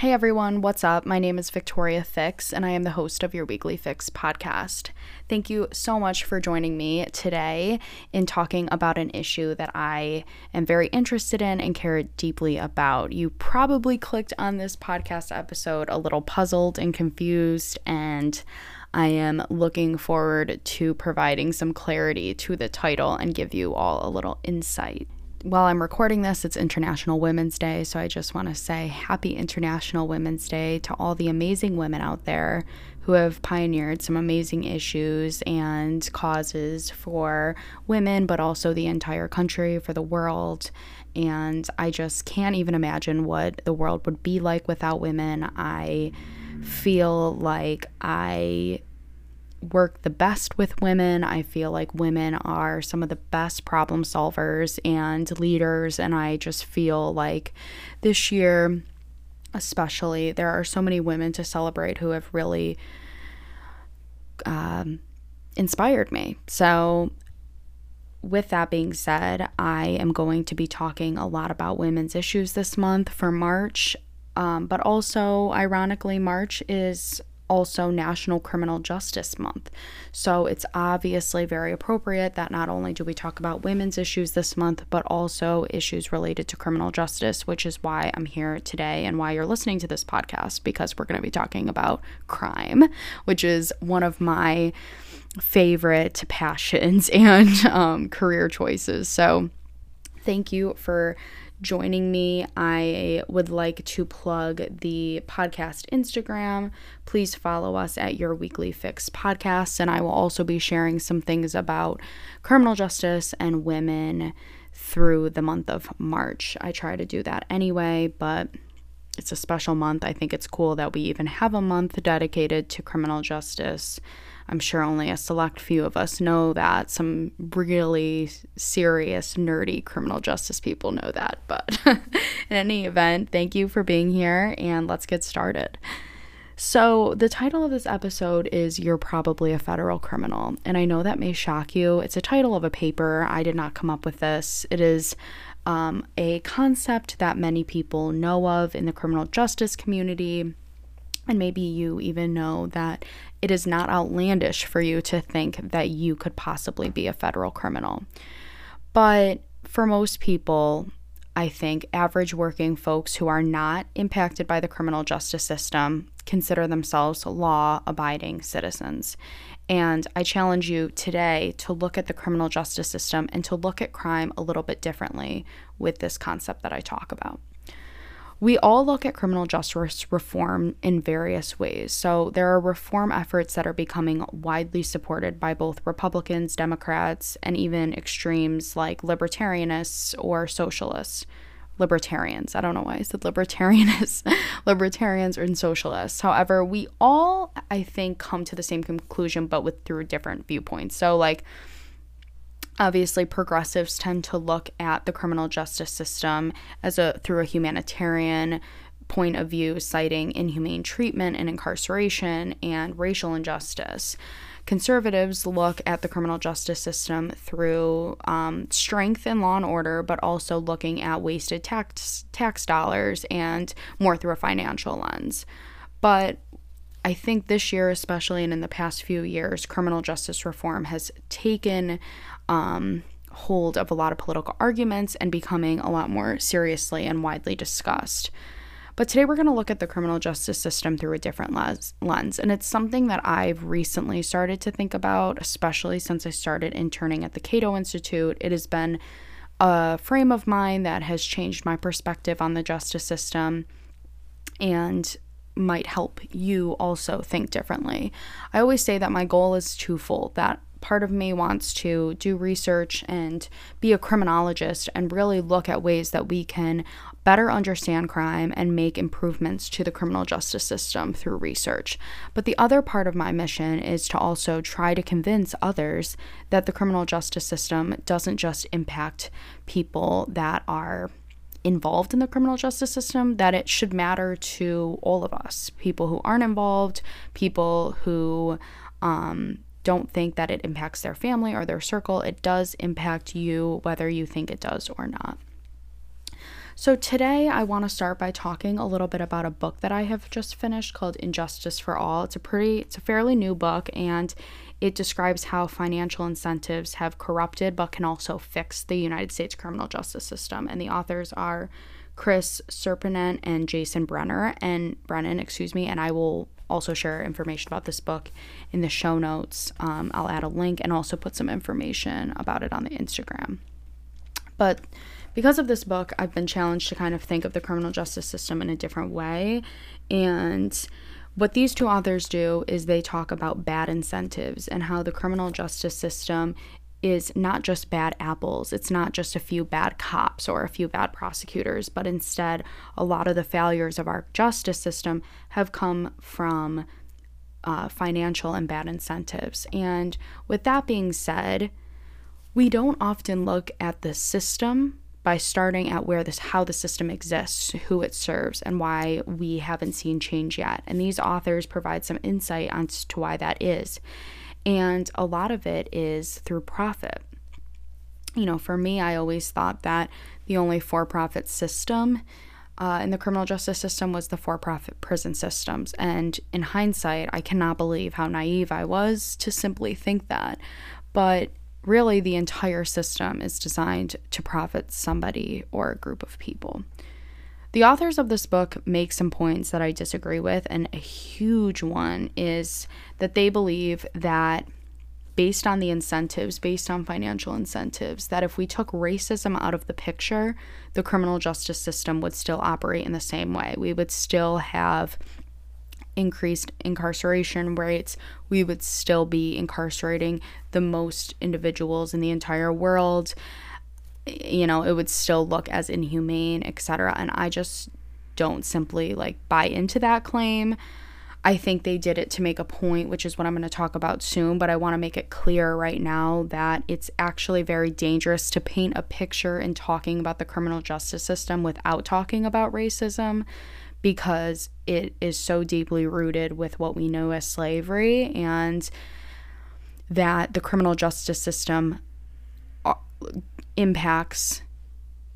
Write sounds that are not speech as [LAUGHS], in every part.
Hey everyone, what's up? My name is Victoria Fix, and I am the host of your Weekly Fix podcast. Thank you so much for joining me today in talking about an issue that I am very interested in and care deeply about. You probably clicked on this podcast episode a little puzzled and confused, and I am looking forward to providing some clarity to the title and give you all a little insight while I'm recording this, it's International Women's Day, so I just want to say happy International Women's Day to all the amazing women out there who have pioneered some amazing issues and causes for women, but also the entire country, for the world. And I just can't even imagine what the world would be like without women. I feel like I work the best with women. I feel like women are some of the best problem solvers and leaders. And I just feel like this year, especially, there are so many women to celebrate who have really um, inspired me. So, with that being said, I am going to be talking a lot about women's issues this month for March. Um, but also, ironically, March is also National Criminal Justice Month. So it's obviously very appropriate that not only do we talk about women's issues this month, but also issues related to criminal justice, which is why I'm here today and why you're listening to this podcast, because we're going to be talking about crime, which is one of my favorite passions [LAUGHS] and um, career choices. So thank you for joining me. I would like to plug the podcast Instagram. Please follow us at Your Weekly Fix Podcast. And I will also be sharing some things about criminal justice and women through the month of March. I try to do that anyway, but it's a special month. I think it's cool that we even have a month dedicated to criminal justice. I'm sure only a select few of us know that. Some really serious, nerdy criminal justice people know that. But [LAUGHS] in any event, thank you for being here and let's get started. So, the title of this episode is You're Probably a Federal Criminal. And I know that may shock you. It's a title of a paper. I did not come up with this. It is um, a concept that many people know of in the criminal justice community. And maybe you even know that it is not outlandish for you to think that you could possibly be a federal criminal. But for most people, I think average working folks who are not impacted by the criminal justice system consider themselves law abiding citizens. And I challenge you today to look at the criminal justice system and to look at crime a little bit differently with this concept that I talk about we all look at criminal justice reform in various ways. So there are reform efforts that are becoming widely supported by both Republicans, Democrats, and even extremes like libertarianists or socialists. Libertarians. I don't know why I said libertarianists. [LAUGHS] libertarians and socialists. However, we all, I think, come to the same conclusion, but with through different viewpoints. So, like, Obviously, progressives tend to look at the criminal justice system as a through a humanitarian point of view, citing inhumane treatment and incarceration and racial injustice. Conservatives look at the criminal justice system through um, strength and law and order, but also looking at wasted tax tax dollars and more through a financial lens. But I think this year, especially and in the past few years, criminal justice reform has taken um, hold of a lot of political arguments and becoming a lot more seriously and widely discussed. But today we're going to look at the criminal justice system through a different lens. And it's something that I've recently started to think about, especially since I started interning at the Cato Institute. It has been a frame of mind that has changed my perspective on the justice system and might help you also think differently. I always say that my goal is twofold that part of me wants to do research and be a criminologist and really look at ways that we can better understand crime and make improvements to the criminal justice system through research. But the other part of my mission is to also try to convince others that the criminal justice system doesn't just impact people that are involved in the criminal justice system that it should matter to all of us people who aren't involved people who um, don't think that it impacts their family or their circle. It does impact you, whether you think it does or not. So, today I want to start by talking a little bit about a book that I have just finished called Injustice for All. It's a pretty, it's a fairly new book, and it describes how financial incentives have corrupted but can also fix the United States criminal justice system. And the authors are Chris Surprenant and Jason Brenner and Brennan, excuse me, and I will also share information about this book in the show notes. Um, I'll add a link and also put some information about it on the Instagram. But because of this book, I've been challenged to kind of think of the criminal justice system in a different way. And what these two authors do is they talk about bad incentives and how the criminal justice system is not just bad apples. It's not just a few bad cops or a few bad prosecutors, but instead, a lot of the failures of our justice system have come from uh, financial and bad incentives. And with that being said, we don't often look at the system by starting at where this how the system exists, who it serves, and why we haven't seen change yet. And these authors provide some insight on to why that is. And a lot of it is through profit. You know, for me, I always thought that the only for profit system uh, in the criminal justice system was the for profit prison systems. And in hindsight, I cannot believe how naive I was to simply think that. But really the entire system is designed to profit somebody or a group of people. The authors of this book make some points that I disagree with, and a huge one is that they believe that based on the incentives, based on financial incentives, that if we took racism out of the picture, the criminal justice system would still operate in the same way. We would still have increased incarceration rates, we would still be incarcerating the most individuals in the entire world. You know, it would still look as inhumane, etc. And I just don't simply like buy into that claim. I think they did it to make a point, which is what I'm going to talk about soon, but I want to make it clear right now that it's actually very dangerous to paint a picture in talking about the criminal justice system without talking about racism because it is so deeply rooted with what we know as slavery and that the criminal justice system uh, impacts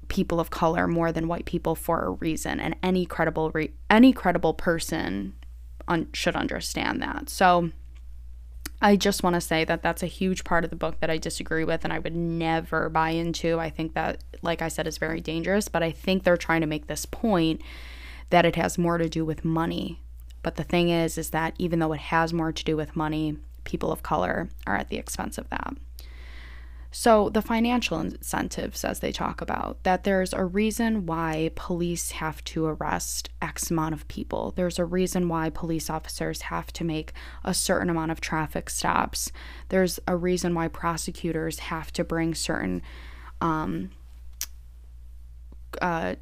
people of color more than white people for a reason and any credible re- any credible person un- should understand that so I just want to say that that's a huge part of the book that I disagree with and I would never buy into. I think that, like I said, is very dangerous, but I think they're trying to make this point that it has more to do with money. But the thing is, is that even though it has more to do with money, people of color are at the expense of that. So, the financial incentives, as they talk about, that there's a reason why police have to arrest X amount of people. There's a reason why police officers have to make a certain amount of traffic stops. There's a reason why prosecutors have to bring certain um, uh,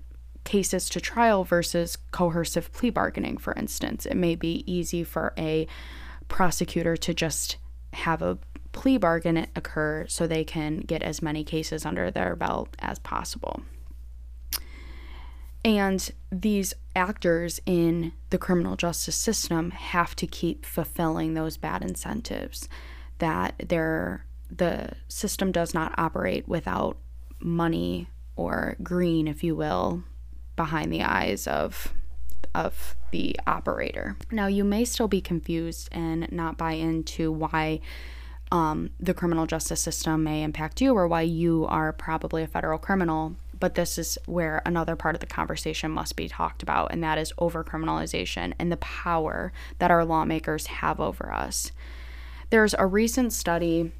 cases to trial versus coercive plea bargaining, for instance. It may be easy for a prosecutor to just have a plea bargain occur so they can get as many cases under their belt as possible. And these actors in the criminal justice system have to keep fulfilling those bad incentives that they're, the system does not operate without money or green, if you will, behind the eyes of of the operator. Now, you may still be confused and not buy into why um, the criminal justice system may impact you or why you are probably a federal criminal. But this is where another part of the conversation must be talked about, and that is overcriminalization and the power that our lawmakers have over us. There's a recent study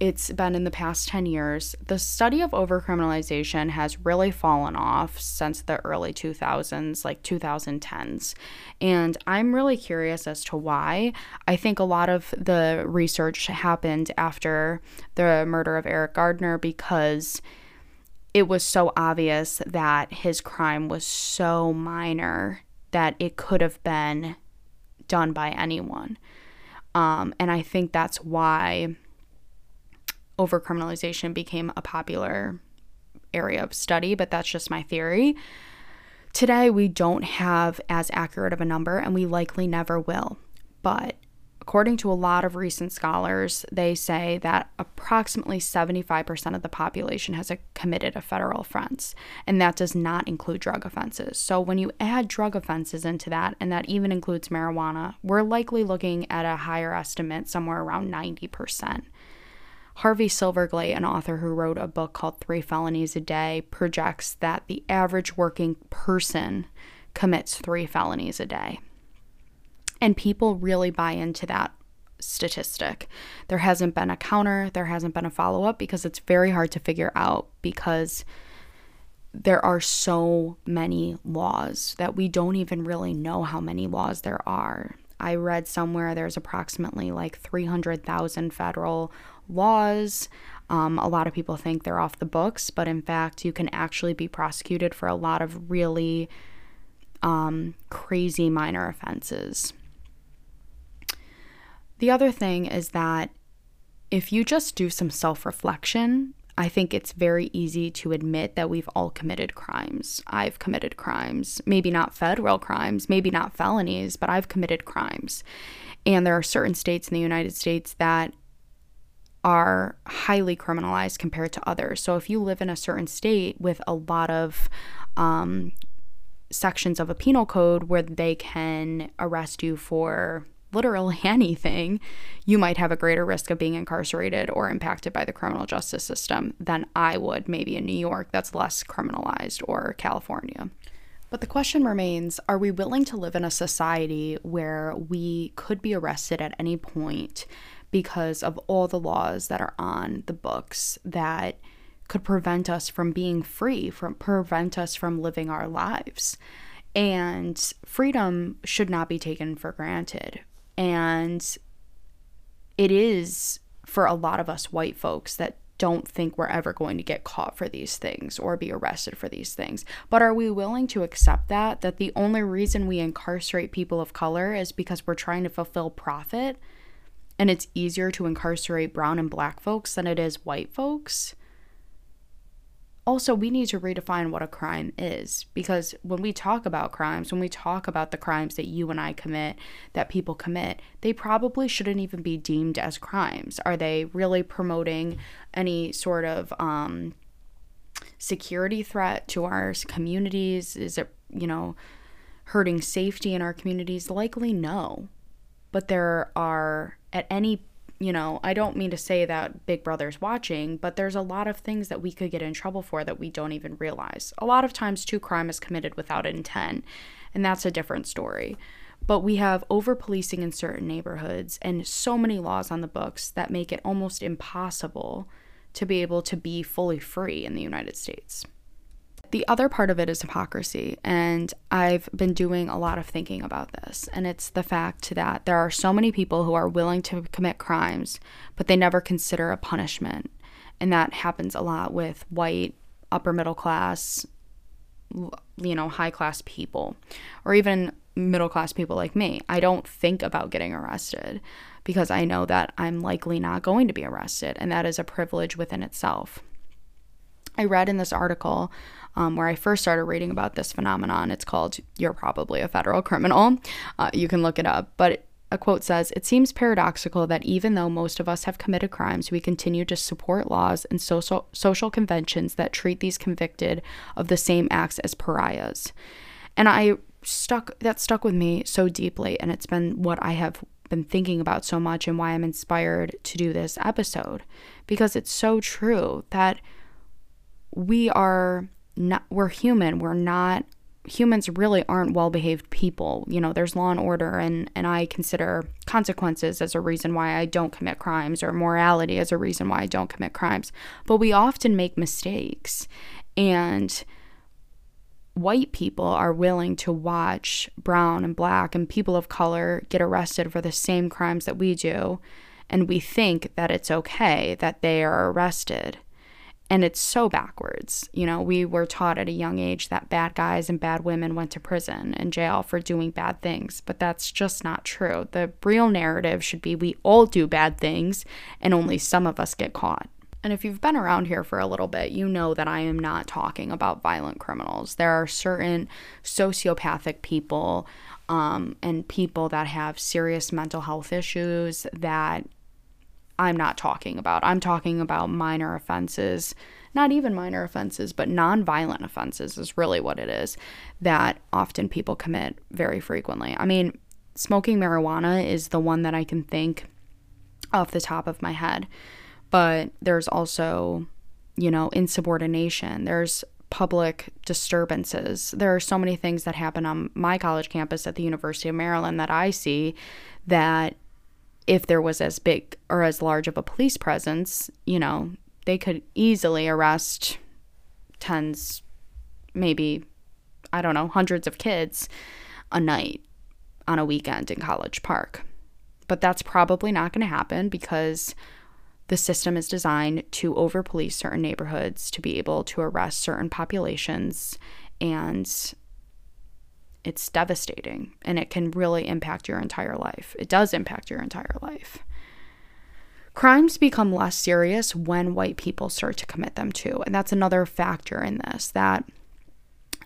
it's been in the past 10 years, the study of overcriminalization has really fallen off since the early 2000s, like 2010s. And I'm really curious as to why. I think a lot of the research happened after the murder of Eric Gardner because it was so obvious that his crime was so minor that it could have been done by anyone. Um, and I think that's why overcriminalization became a popular area of study, but that's just my theory. Today, we don't have as accurate of a number, and we likely never will. But according to a lot of recent scholars, they say that approximately 75% of the population has a, committed a federal offense, and that does not include drug offenses. So when you add drug offenses into that, and that even includes marijuana, we're likely looking at a higher estimate, somewhere around 90%. Harvey Silverglate, an author who wrote a book called Three Felonies a Day, projects that the average working person commits three felonies a day. And people really buy into that statistic. There hasn't been a counter, there hasn't been a follow up because it's very hard to figure out because there are so many laws that we don't even really know how many laws there are. I read somewhere there's approximately like 300,000 federal laws. Um, a lot of people think they're off the books, but in fact, you can actually be prosecuted for a lot of really um, crazy minor offenses. The other thing is that if you just do some self reflection, I think it's very easy to admit that we've all committed crimes. I've committed crimes, maybe not federal crimes, maybe not felonies, but I've committed crimes. And there are certain states in the United States that are highly criminalized compared to others. So if you live in a certain state with a lot of um, sections of a penal code where they can arrest you for literally [LAUGHS] anything, you might have a greater risk of being incarcerated or impacted by the criminal justice system than I would maybe in New York that's less criminalized or California. But the question remains are we willing to live in a society where we could be arrested at any point because of all the laws that are on the books that could prevent us from being free, from prevent us from living our lives? And freedom should not be taken for granted. And it is for a lot of us white folks that don't think we're ever going to get caught for these things or be arrested for these things. But are we willing to accept that? That the only reason we incarcerate people of color is because we're trying to fulfill profit? And it's easier to incarcerate brown and black folks than it is white folks? Also we need to redefine what a crime is because when we talk about crimes when we talk about the crimes that you and I commit that people commit they probably shouldn't even be deemed as crimes. Are they really promoting any sort of um, security threat to our communities? Is it you know hurting safety in our communities? Likely no. But there are at any you know, I don't mean to say that Big Brother's watching, but there's a lot of things that we could get in trouble for that we don't even realize. A lot of times, two crime is committed without intent, and that's a different story. But we have over policing in certain neighborhoods and so many laws on the books that make it almost impossible to be able to be fully free in the United States. The other part of it is hypocrisy, and I've been doing a lot of thinking about this, and it's the fact that there are so many people who are willing to commit crimes, but they never consider a punishment. And that happens a lot with white, upper middle class, you know, high class people, or even middle class people like me. I don't think about getting arrested because I know that I'm likely not going to be arrested, and that is a privilege within itself. I read in this article um, where I first started reading about this phenomenon. It's called You're Probably a Federal Criminal. Uh, you can look it up. But a quote says It seems paradoxical that even though most of us have committed crimes, we continue to support laws and social, social conventions that treat these convicted of the same acts as pariahs. And I stuck that stuck with me so deeply and it's been what I have been thinking about so much and why I'm inspired to do this episode because it's so true that we are not we're human. We're not humans really aren't well-behaved people. You know there's law and order and and i consider consequences as a reason why i don't commit crimes or morality as a reason why i don't commit crimes. But we often make mistakes and white people are willing to watch brown and black and people of color get arrested for the same crimes that we do and we think that it's okay that they are arrested and it's so backwards. You know, we were taught at a young age that bad guys and bad women went to prison and jail for doing bad things, but that's just not true. The real narrative should be we all do bad things and only some of us get caught. And if you've been around here for a little bit, you know that I am not talking about violent criminals. There are certain sociopathic people um, and people that have serious mental health issues that I'm not talking about. I'm talking about minor offenses, not even minor offenses, but nonviolent offenses is really what it is that often people commit very frequently. I mean, smoking marijuana is the one that I can think off the top of my head, but there's also, you know, insubordination. There's public disturbances. There are so many things that happen on my college campus at the University of Maryland that I see that if there was as big or as large of a police presence, you know, they could easily arrest tens, maybe, I don't know, hundreds of kids a night on a weekend in College Park. But that's probably not going to happen because the system is designed to over police certain neighborhoods to be able to arrest certain populations and it's devastating and it can really impact your entire life. It does impact your entire life. Crimes become less serious when white people start to commit them too. And that's another factor in this that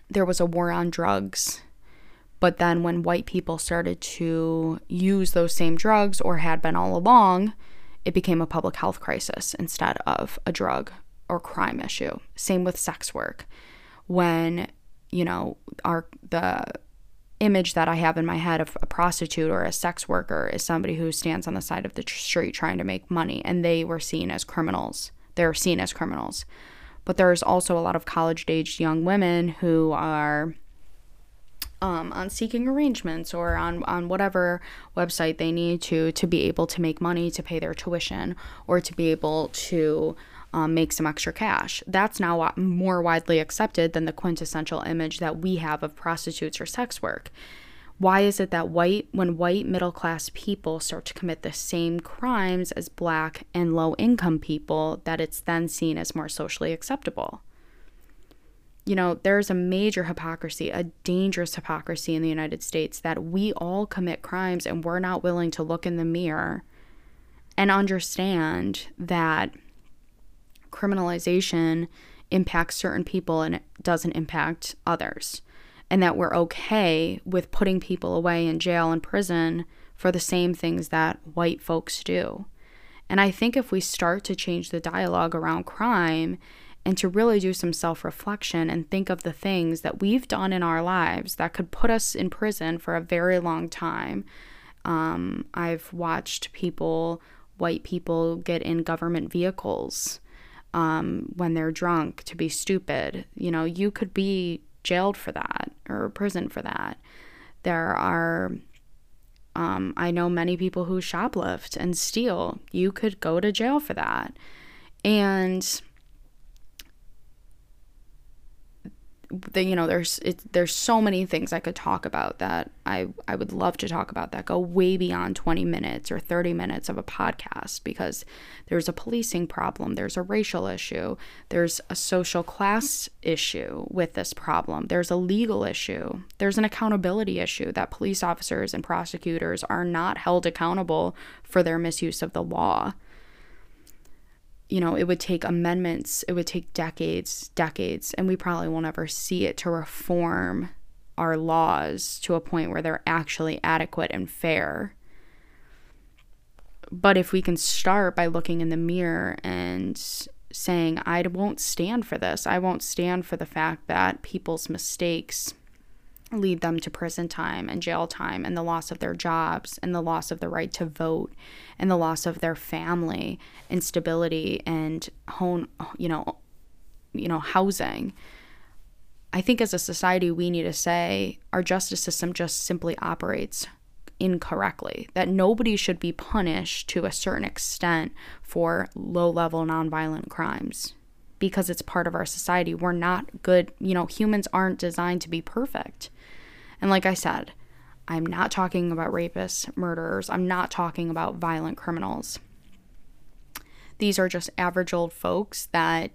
there was a war on drugs. But then when white people started to use those same drugs or had been all along, it became a public health crisis instead of a drug or crime issue. Same with sex work. When, you know, our the image that I have in my head of a prostitute or a sex worker is somebody who stands on the side of the street trying to make money, and they were seen as criminals. They're seen as criminals. But there's also a lot of college aged young women who are um, on seeking arrangements or on, on whatever website they need to to be able to make money to pay their tuition or to be able to um, make some extra cash. That's now more widely accepted than the quintessential image that we have of prostitutes or sex work. Why is it that white, when white middle class people start to commit the same crimes as black and low income people, that it's then seen as more socially acceptable? You know, there's a major hypocrisy, a dangerous hypocrisy in the United States that we all commit crimes and we're not willing to look in the mirror and understand that criminalization impacts certain people and it doesn't impact others. And that we're okay with putting people away in jail and prison for the same things that white folks do. And I think if we start to change the dialogue around crime and to really do some self reflection and think of the things that we've done in our lives that could put us in prison for a very long time. Um, I've watched people, white people, get in government vehicles um, when they're drunk to be stupid. You know, you could be jailed for that or prison for that. There are, um, I know many people who shoplift and steal. You could go to jail for that. And the, you know there's it, there's so many things I could talk about that I I would love to talk about that go way beyond 20 minutes or 30 minutes of a podcast because there's a policing problem there's a racial issue there's a social class issue with this problem there's a legal issue there's an accountability issue that police officers and prosecutors are not held accountable for their misuse of the law you know, it would take amendments, it would take decades, decades, and we probably won't ever see it to reform our laws to a point where they're actually adequate and fair. But if we can start by looking in the mirror and saying, I won't stand for this, I won't stand for the fact that people's mistakes lead them to prison time and jail time and the loss of their jobs and the loss of the right to vote and the loss of their family and stability and home you know you know housing. I think as a society we need to say our justice system just simply operates incorrectly that nobody should be punished to a certain extent for low level nonviolent crimes because it's part of our society. We're not good you know humans aren't designed to be perfect and like I said, I'm not talking about rapists, murderers, I'm not talking about violent criminals. These are just average old folks that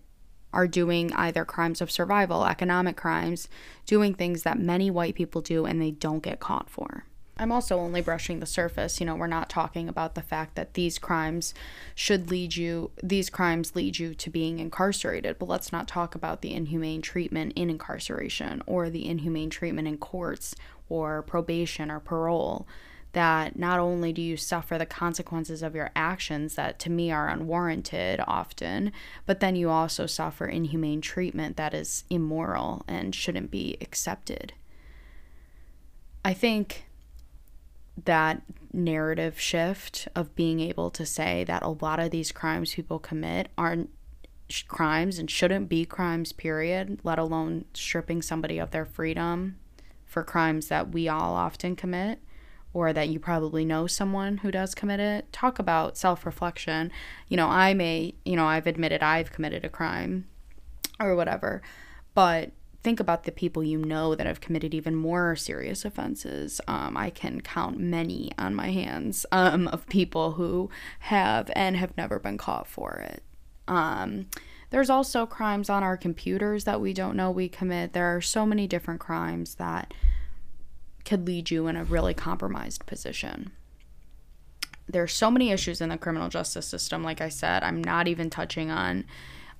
are doing either crimes of survival, economic crimes, doing things that many white people do and they don't get caught for. I'm also only brushing the surface. You know, we're not talking about the fact that these crimes should lead you, these crimes lead you to being incarcerated. But let's not talk about the inhumane treatment in incarceration or the inhumane treatment in courts or probation or parole. That not only do you suffer the consequences of your actions that to me are unwarranted often, but then you also suffer inhumane treatment that is immoral and shouldn't be accepted. I think that narrative shift of being able to say that a lot of these crimes people commit aren't crimes and shouldn't be crimes, period, let alone stripping somebody of their freedom for crimes that we all often commit or that you probably know someone who does commit it. Talk about self reflection. You know, I may, you know, I've admitted I've committed a crime or whatever, but think about the people you know that have committed even more serious offenses. Um, I can count many on my hands um, of people who have and have never been caught for it. Um, there's also crimes on our computers that we don't know we commit. There are so many different crimes that could lead you in a really compromised position. There's so many issues in the criminal justice system. Like I said, I'm not even touching on,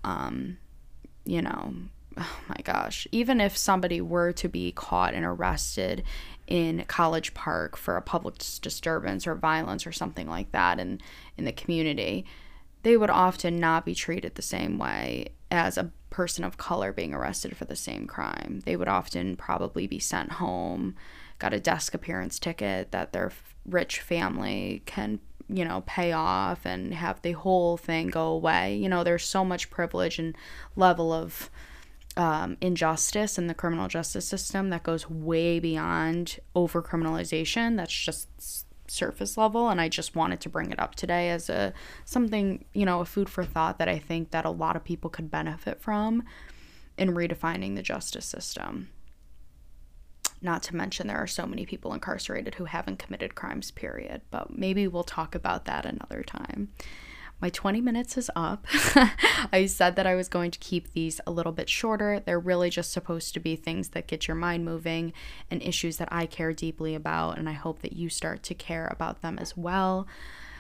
um, you know, oh my gosh, even if somebody were to be caught and arrested in College Park for a public disturbance or violence or something like that in, in the community, they would often not be treated the same way as a person of color being arrested for the same crime. They would often probably be sent home, got a desk appearance ticket that their rich family can you know, pay off and have the whole thing go away. You know, there's so much privilege and level of um, injustice in the criminal justice system that goes way beyond over criminalization. That's just surface level and I just wanted to bring it up today as a something, you know, a food for thought that I think that a lot of people could benefit from in redefining the justice system. Not to mention there are so many people incarcerated who haven't committed crimes period, but maybe we'll talk about that another time my 20 minutes is up. [LAUGHS] I said that I was going to keep these a little bit shorter. They're really just supposed to be things that get your mind moving and issues that I care deeply about, and I hope that you start to care about them as well.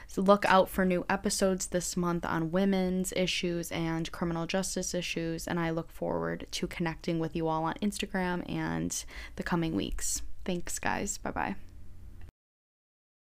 So look out for new episodes this month on women's issues and criminal justice issues, and I look forward to connecting with you all on Instagram and the coming weeks. Thanks, guys. Bye bye.